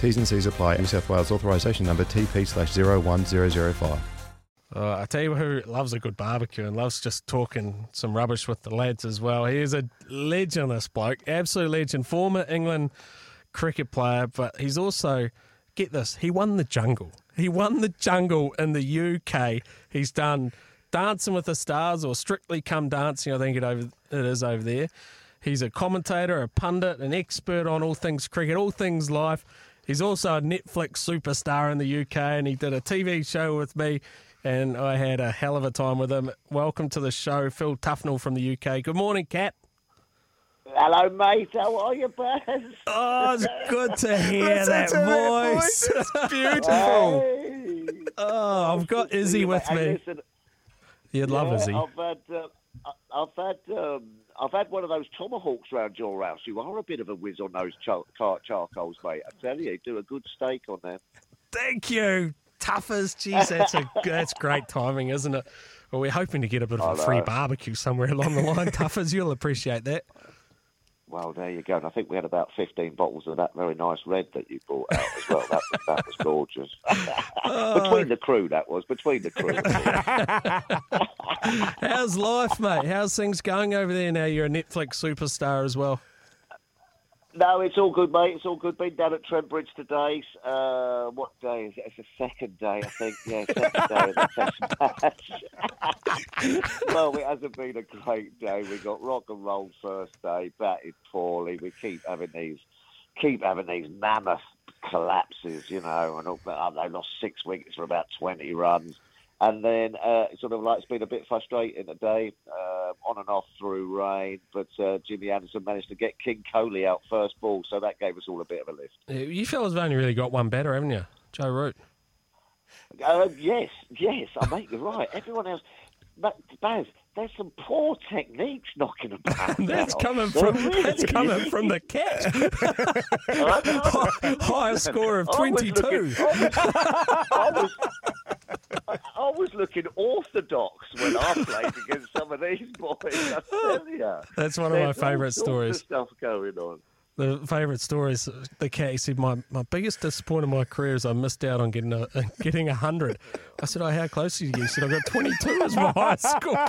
T's and C's apply. New South Wales authorisation number TP slash 01005. Uh, I tell you who loves a good barbecue and loves just talking some rubbish with the lads as well. He is a legend, this bloke, absolute legend, former England cricket player, but he's also, get this, he won the jungle. He won the jungle in the UK. He's done Dancing with the Stars or Strictly Come Dancing, I think it, over, it is over there. He's a commentator, a pundit, an expert on all things cricket, all things life. He's also a Netflix superstar in the UK, and he did a TV show with me, and I had a hell of a time with him. Welcome to the show, Phil Tufnell from the UK. Good morning, Cat. Hello, mate. How are you, Baz? Oh, it's good to hear that voice. It's beautiful. Hey. Oh, I've got Izzy with me. listen, You'd love yeah, Izzy. I've had, uh, I've had, um, I've had one of those tomahawks round your house. You are a bit of a whiz on those char- char- charcoals, mate. I tell you, you do a good steak on them. Thank you. Tuffers. Jeez, that's, a, that's great timing, isn't it? Well, we're hoping to get a bit of a free barbecue somewhere along the line. Tuffers, you'll appreciate that. Well, there you go. And I think we had about 15 bottles of that very nice red that you brought out as well. That, was- that was gorgeous. between the crew, that was. Between the crew. How's life, mate? How's things going over there now? You're a Netflix superstar as well. No, it's all good, mate. It's all good. Been down at Trent Bridge today. Uh, what day is it? It's the second day, I think. Yeah, second day of the test match. well, it hasn't been a great day. We got rock and roll first day, batted poorly. We keep having these, keep having these mammoth collapses, you know, and all, uh, they lost six wickets for about twenty runs. And then uh, sort of like it's been a bit frustrating today, uh, on and off through rain. But uh, Jimmy Anderson managed to get King Kohli out first ball, so that gave us all a bit of a lift. You fellas have only really got one better, haven't you? Joe Root. Uh, yes, yes, I mate, you're right. Everyone else, but Baz, there's some poor techniques knocking about. That's now. coming from really that's coming from the cat. Highest score of twenty two. I was, I was looking orthodox when I played against some of these boys. I tell you. That's one of my favourite stories. Stuff going on. The favourite story is the cat. He said, "My my biggest disappointment in my career is I missed out on getting a getting a hundred. I said, "Oh, how close did you get?" He said, "I got twenty two as my highest score."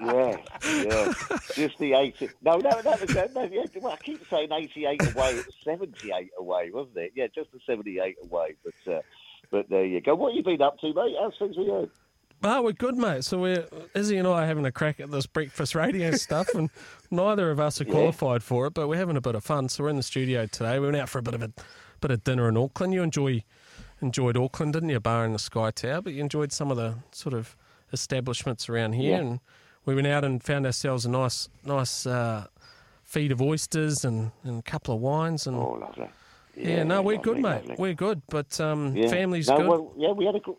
Yeah, yeah. Just the 80. No, no, that was that. No, yeah, well, I keep saying 88 away. It was 78 away, wasn't it? Yeah, just the 78 away. But uh, but there you go. What have you been up to, mate? How's things with you? Oh, we're good, mate. So we're Izzy and I are having a crack at this breakfast radio stuff, and neither of us are Yeah. qualified for it, but we're having a bit of fun. So we're in the studio today. We went out for a bit of a bit of dinner in Auckland. You enjoy enjoyed Auckland, didn't you? Bar in the Sky Tower, but you enjoyed some of the sort of establishments around here, Yeah. and we went out and found ourselves a nice nice uh, feed of oysters and, and a couple of wines, and Oh, lovely. Yeah, no, we're lovely, good, mate. lovely. We're good, but um, Yeah. family's no, good. Well, yeah, we had a good.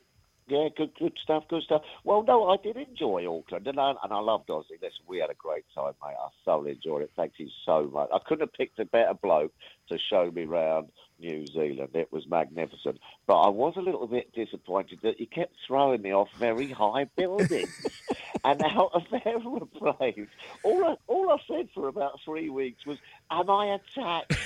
yeah, good, good stuff, good stuff. Well, no, I did enjoy Auckland, and I, and I loved Aussie. Listen, we had a great time, mate. I thoroughly enjoyed it. Thank you so much. I couldn't have picked a better bloke to show me round New Zealand. It was magnificent. But I was a little bit disappointed that he kept throwing me off very high buildings and out of aeroplanes. All I, all I said for about three weeks was, "Am I attacked?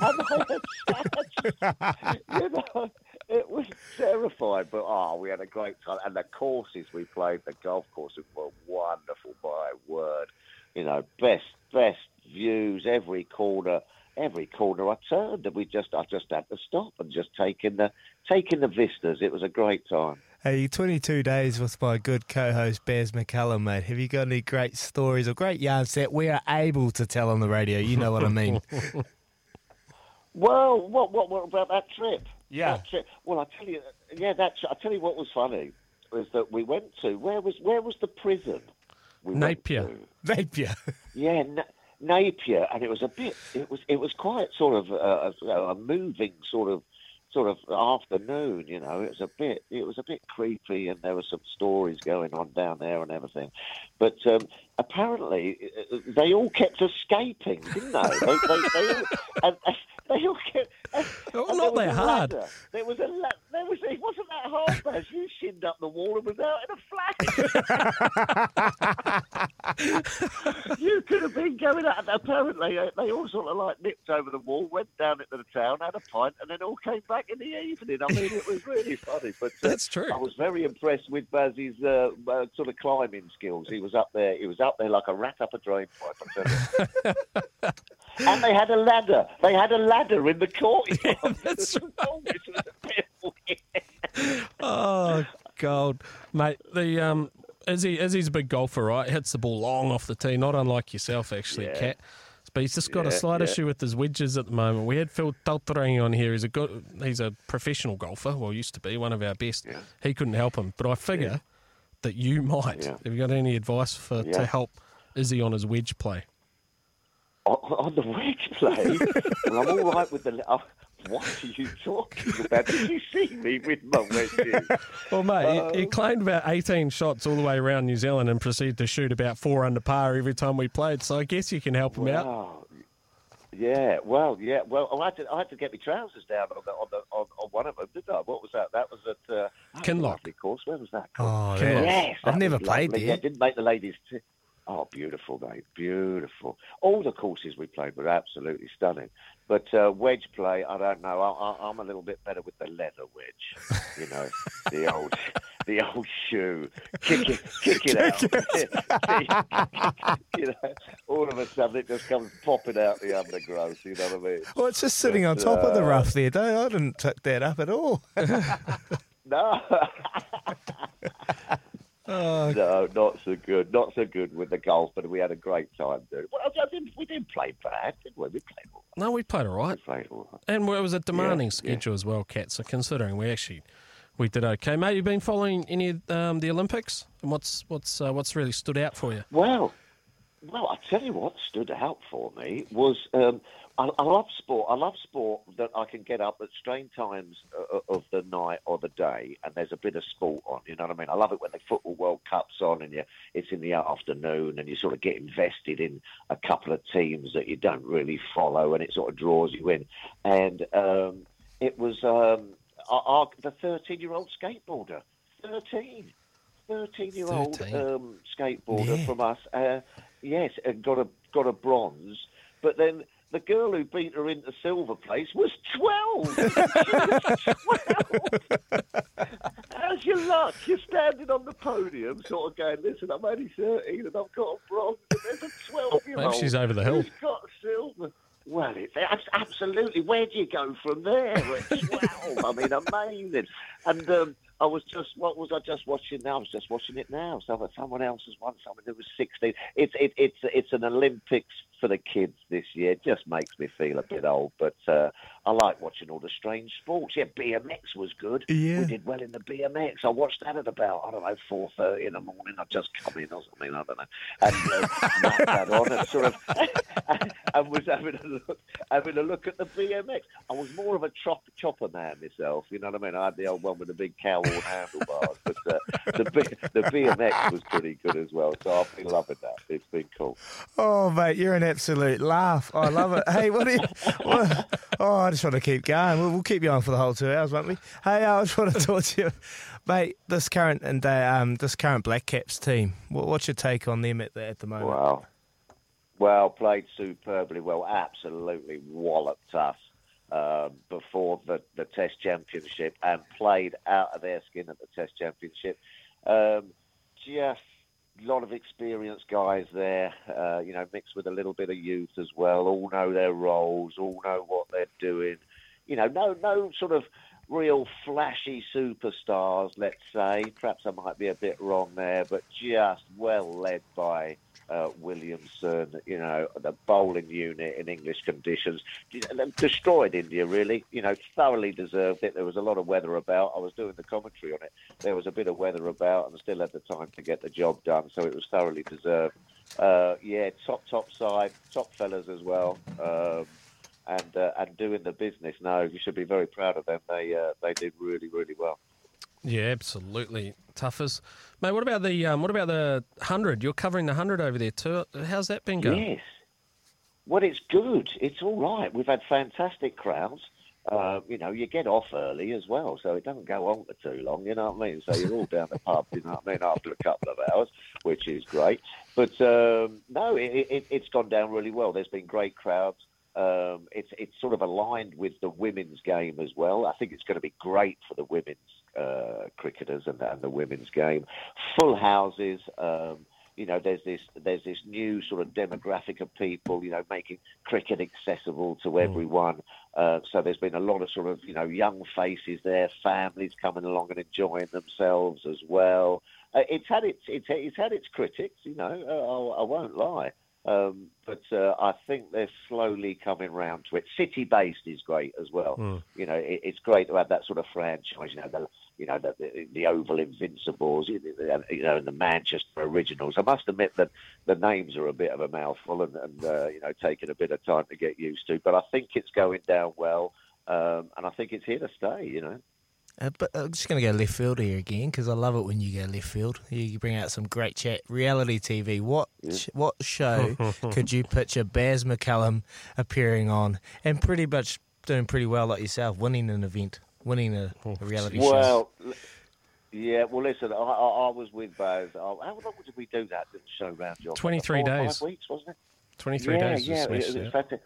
Am I attacked?" you know it was terrifying, but oh, we had a great time. And the courses we played, the golf courses were wonderful, by word. You know, best best views every corner, every corner I turned, and we just I just had to stop and just take in the take in the vistas. It was a great time. Hey, 22 days with my good co-host Baz McCullum, mate. Have you got any great stories or great yarns that we are able to tell on the radio? You know what I mean. well, what, what what about that trip? Yeah. That trip. Well, I tell you, yeah, that I tell you what was funny was that we went to where was where was the prison? We Napier. Napier. Yeah, Na- Napier, and it was a bit. It was it was quite sort of a, a, a moving sort of sort of afternoon. You know, it was a bit. It was a bit creepy, and there were some stories going on down there and everything. But um, apparently, uh, they all kept escaping, didn't they? they, they, they all, and, and they all kept. And, and not there was that a hard. ladder. There was a. La- there was. It wasn't that hard, Baz. You shinned up the wall and was out in a flash. you could have been going out. Apparently, uh, they all sort of like nipped over the wall, went down into the town, had a pint, and then all came back in the evening. I mean, it was really funny. But uh, That's true. I was very impressed with Baz's uh, uh, sort of climbing skills. He was up there. He was up there like a rat up a drain pipe. I tell you. and they had a ladder. They had a ladder in the courtyard. that's Oh, a bit weird. Oh, God. Mate, the um, as he as he's a big golfer, right? Hits the ball long off the tee, not unlike yourself, actually, Yeah. Cat. But he's just got a slight yeah. issue with his wedges at the moment. We had Phil Tataurangi on here. He's a good, he's a professional golfer. Well, used to be one of our best. Yeah. He couldn't help him, but I figure that you might. Yeah. Have you got any advice for to help Izzy on his wedge play? on, on the wedge play. well, I'm all right with the. Uh, what are you talking about? Did you see me with my wedges? Well, mate, he, he Um, claimed about 18 shots all the way around New Zealand and proceeded to shoot about four under par every time we played. So I guess you can help him out. Wow. Yeah, well, yeah, well, I had to, I had to get my trousers down on the, on the, on, on one of them, didn't I? What was that? That was at uh, that was a Kinloch. lovely course. Where was that? Oh, Come on. that- Yes, I've never played lovely. there. Yeah, didn't make the ladies. T- oh, beautiful, mate, beautiful. All the courses we played were absolutely stunning. But uh, wedge play, I don't know. I, I, I'm a little bit better with the leather wedge. You know, the old, the old shoe. Kick it, kick it out. you know, all of a sudden it just comes popping out the undergrowth. You know what I mean? Well, it's just sitting on But, top of the uh, rough there. Don't, I didn't pick that up at all. No. No, not so good. Not so good with the golf, but we had a great time, dude. Well, I didn't, we didn't play bad, did we? We played all right. No, we played all right. We played all right. And it was a demanding yeah. schedule as well, Cat. So considering we actually we did okay, mate. You've been following any of um, the Olympics? And what's what's uh, what's really stood out for you? Well, well, I tell you what stood out for me was um, I, I love sport. I love sport that I can get up at strange times uh, of the night or the day, and there's a bit of sport on. You know what I mean? I love it when the football World Cup's on, and you, it's in the afternoon, and you sort of get invested in a couple of teams that you don't really follow, and it sort of draws you in. And um, it was um, our, our, the 13-year-old skateboarder, 13. 13 year old um, skateboarder Yeah. from us. Uh, yes, and got a got a bronze. But then the girl who beat her into the silver place was 12. She was 12. How's your luck? You're standing on the podium, sort of going, listen, I'm only 13 and I've got a bronze, and there's a 12 year old. Maybe she's over the hill. Who's got silver? Well, it's abs- absolutely. Where do you go from there? At 12. I mean, amazing. And um, I was just, what was I just watching now? I was just watching it now. So that someone else has won something that was 16. It's, it, it's, it's an Olympics for the kids this year. It just makes me feel a bit old, but uh, I like watching all the strange sports. Yeah, BMX was good. Yeah. We did well in the BMX. I watched that at about, I don't know, 4.30 in the morning. I just come in or something, I don't know. And uh, that on and sort of, and was having a look, having a look at the BMX. I was more of a chop, chopper man myself, you know what I mean? I had the old one with the big cow horn handlebars, but uh, the, the BMX was pretty good as well. So I've been loving that. It's been cool. Oh, mate, you're an absolute laugh. I love it. hey, what you. What, oh, just want to keep going. We'll, we'll keep you on for the whole two hours, won't we? Hey, I just want to talk to you. Mate, this current and uh, um, this current Black Caps team, what, what's your take on them at the, at the moment? Wow. Well, played superbly well. Absolutely walloped us um, before the, the Test Championship and played out of their skin at the Test Championship. Um, just lot of experienced guys there, uh, you know, mixed with a little bit of youth as well. All know their roles, all know what they're doing. You know, no, no sort of real flashy superstars, let's say. Perhaps I might be a bit wrong there, but just well led by uh, Williamson, you know, the bowling unit in English conditions. Destroyed India, really. You know, thoroughly deserved it. There was a lot of weather about. I was doing the commentary on it. There was a bit of weather about and still had the time to get the job done, so it was thoroughly deserved. Uh, yeah, top, top side, top fellas as well. Um, and uh, and doing the business. No, you should be very proud of them. They uh, they did really really well. Yeah, absolutely. Tuffers. Mate, what about the um, what about the hundred? You're covering the hundred over there too. How's that been going? Yes. Well, it's good. It's all right. We've had fantastic crowds. Uh, you know, you get off early as well, so it doesn't go on for too long. You know what I mean? So you're all down the pub. You know what I mean? After a couple of hours, which is great. But um, no, it, it, it's gone down really well. There's been great crowds. Um, it's it's sort of aligned with the women's game as well. I think it's going to be great for the women's uh, cricketers and, and, the women's game. Full houses. Um, you know, there's this there's this new sort of demographic of people. You know, making cricket accessible to everyone. Uh, so there's been a lot of sort of you know young faces there, families coming along and enjoying themselves as well. Uh, it's had its it's, it's had its critics. You know, I, I won't lie. Um, but uh, I think they're slowly coming round to it. City based is great as well. Mm. You know, it, it's great to have that sort of franchise. You know, the you know the, the, the Oval Invincibles, you know, and the Manchester Originals. I must admit that the names are a bit of a mouthful and, and uh, you know taking a bit of time to get used to. But I think it's going down well, um, and I think it's here to stay. You know. Uh, but I'm just going to go left field here again because I love it when you go left field. You bring out some great chat. Reality TV. What sh- what show could you picture Baz McCullum appearing on and pretty much doing pretty well like yourself, winning an event, winning a, a reality show? Well, yeah. Well, listen, I, I, I was with Baz. I, how long did we do that show round 23 days. Five weeks, wasn't it? 23 yeah, days. Yeah, was it, it was yeah.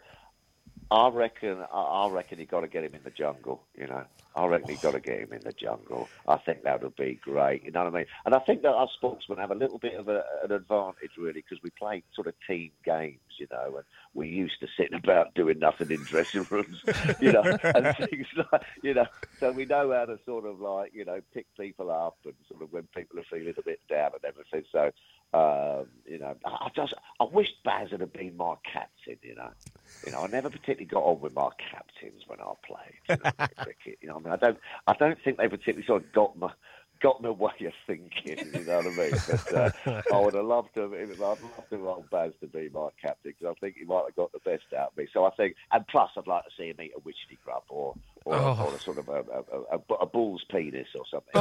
I reckon. I, reckon you got to get him in the jungle. You know, I reckon you got to get him in the jungle. I think that would be great. You know what I mean? And I think that us sportsmen have a little bit of a, an advantage really because we play sort of team games. You know, and we used to sitting about doing nothing in dressing rooms. You know, and things like you know. So we know how to sort of like you know pick people up and sort of when people are feeling a bit down and everything. So. Um, you know, I just I wish Baz had been my captain. You know, you know, I never particularly got on with my captains when I played you know, cricket. You know, I mean, I don't, I don't think they particularly sort of got my, got my way of thinking. You know what I mean? But uh, I would have loved to. I'd love to have Baz to be my captain because I think he might have got the best out of me. So I think, and plus, I'd like to see him eat a witchetty grub or. Or, Oh. or a sort of a, a, a, a bull's penis or something.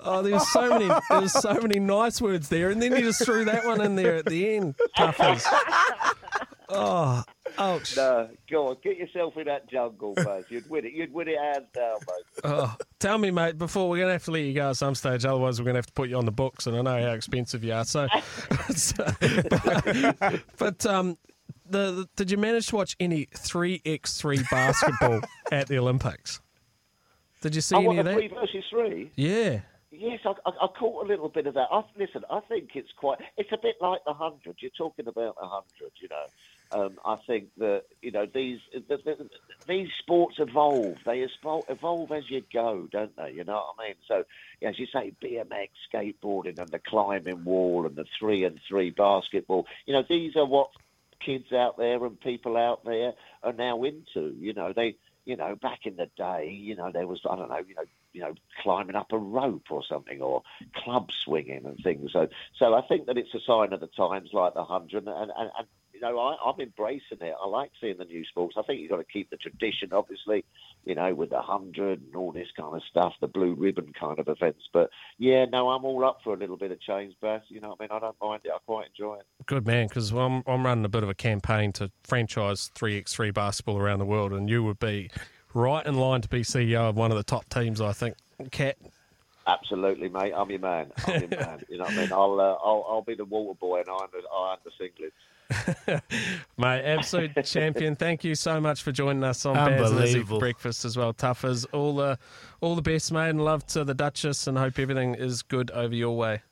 Oh, there's so many, there's so many nice words there, and then you just threw that one in there at the end. Tuffers. Oh, ouch. No, go on, get yourself in that jungle, Baz. You'd win it. You'd win it hands down, mate. Oh, tell me, mate, before we're going to have to let you go at some stage, otherwise, we're going to have to put you on the books, and I know how expensive you are. So, so- but, but, um, the, the, did you manage to watch any 3x3 basketball at the Olympics? Did you see I any want of a that? three versus three. Yeah. Yes, I, I, I caught a little bit of that. I, listen, I think it's quite. It's a bit like the hundred. You're talking about the hundred, you know. Um, I think that you know these the, the, these sports evolve. They evolve as you go, don't they? You know what I mean? So, as you say, BMX, skateboarding, and the climbing wall, and the three and three basketball. You know, these are what kids out there and people out there are now into. You know, they you know, back in the day, you know, there was I don't know, you know, you know, climbing up a rope or something, or club swinging and things. So, so I think that it's a sign of the times, like the hundred, and, and, and you know, I, I'm embracing it. I like seeing the new sports. I think you've got to keep the tradition, obviously, you know, with the hundred and all this kind of stuff, the blue ribbon kind of events. But yeah, no, I'm all up for a little bit of change, Beth. You know, what I mean, I don't mind it. I quite enjoy it. Good man, because I'm I'm running a bit of a campaign to franchise three x three basketball around the world, and you would be right in line to be CEO of one of the top teams, I think. Cat. Absolutely, mate. I'm your man. I'm your man. You know what I mean? I'll, uh, I'll, I'll be the water boy and I'm the, I'm the singlet. mate, absolute champion. Thank you so much for joining us on Baz and Izzy breakfast as well. Tuffers, all the all the best, mate, and love to the Duchess, and hope everything is good over your way.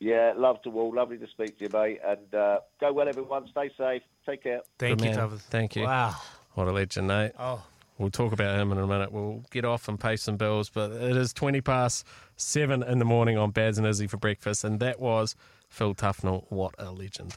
Yeah, love to all. Lovely to speak to you, mate. And uh, go well, everyone. Stay safe. Take care. Thank good you, man. Thank you. Wow. What a legend, mate. Oh. We'll talk about him in a minute. We'll get off and pay some bills, but it is 20 past seven in the morning on Baz and Izzy for breakfast, and that was Phil Tufnell. What a legend.